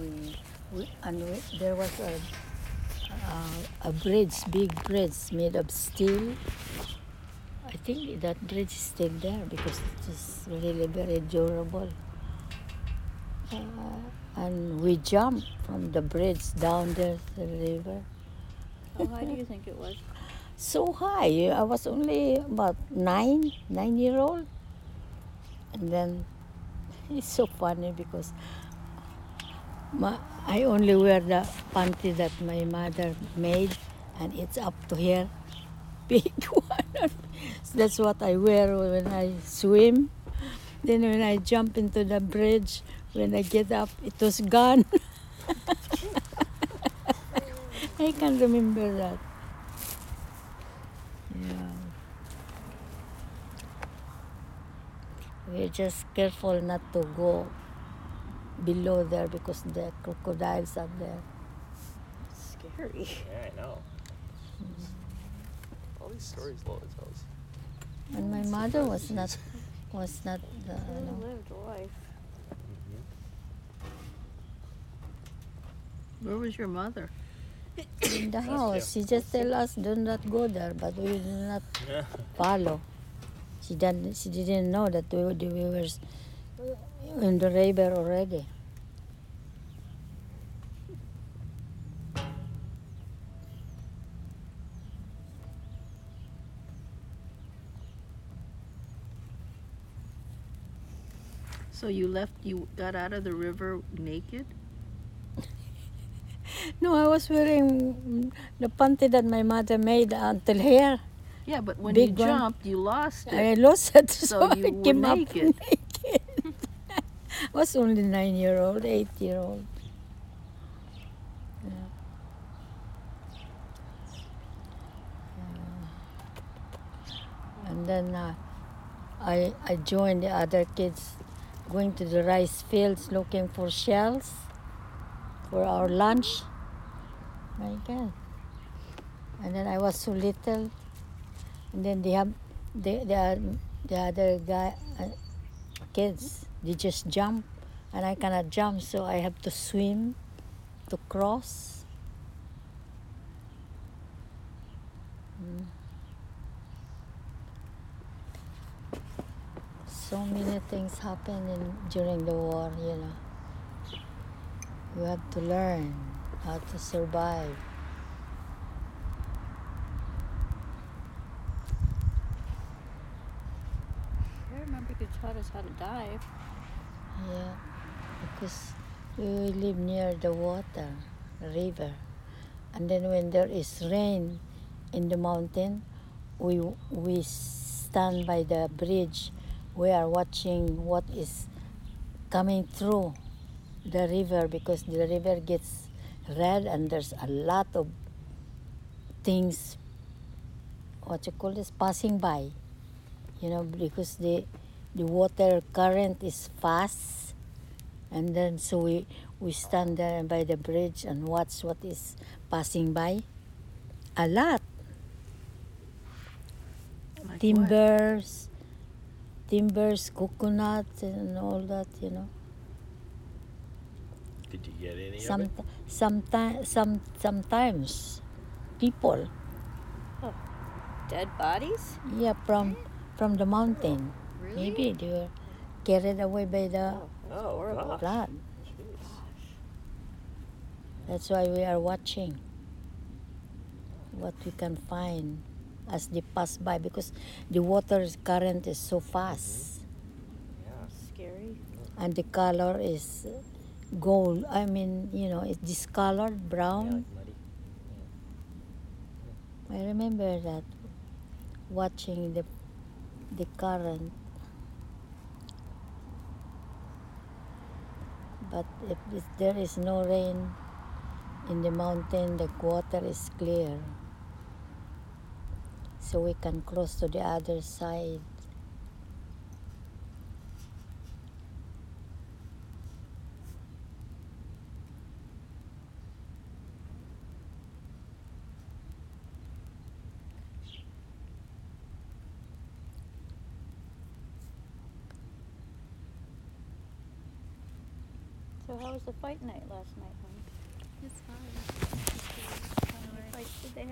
we, we and we, there was a uh, a bridge, big bridge made of steel. I think that bridge is still there because it is really very durable. Uh, and we jumped from the bridge down there to the river. How high do you think it was? So high. I was only about nine, nine year old. And then it's so funny because I only wear the panty that my mother made and it's up to here. Big one. So that's what I wear when I swim. Then when I jump into the bridge, when I get up, it was gone. I can't remember that. Yeah. We're just careful not to go below there because the crocodiles are there. Scary. Yeah, I know. Mm-hmm. All these stories Lola tells. And my mother was not was not Really you know, lived life. Mm-hmm. Where was your mother? in the house. She just tell us do not go there, but we did not follow. She didn't she didn't know that we, were- we were in the river already. So you left, you got out of the river naked? No, I was wearing the panty that my mother made until here. Yeah, but when Big you one. jumped, you lost it. I lost it, so, So you I came naked. up naked. Was only nine year old, eight year old. And then uh, I I joined the other kids going to the rice fields looking for shells for our lunch. My God. And then I was so little and then they have the the, the other guy uh, kids they just jump and I cannot jump so I have to swim to cross Mm. so many things happen in, during the war you know you have to learn how to survive I remember you taught us how to dive. Yeah, because we live near the water, river, and then when there is rain in the mountain, we we stand by the bridge. We are watching what is coming through the river because the river gets red and there's a lot of things. What you call this? Passing by, you know, because the the water current is fast and then so we we stand there by the bridge and watch what is passing by a lot Like what? timbers timbers coconuts and all that you know Did you get any some of it? sometimes some sometimes people oh, Dead bodies? yeah from from the mountain Really? maybe they were carried away by the Oh, oh horrible. gosh. flood Jeez. That's why we are watching what we can find as they pass by because the water's current is so fast mm-hmm. Yeah. Scary. and the color is gold. I mean, you know, it's discolored Yeah, brown. like muddy. I remember that watching the the current. But if this- there is no rain in the mountain, the water is clear. So we can cross to the other side. So how was the fight night last night? It's fine. It's fine. Did they have?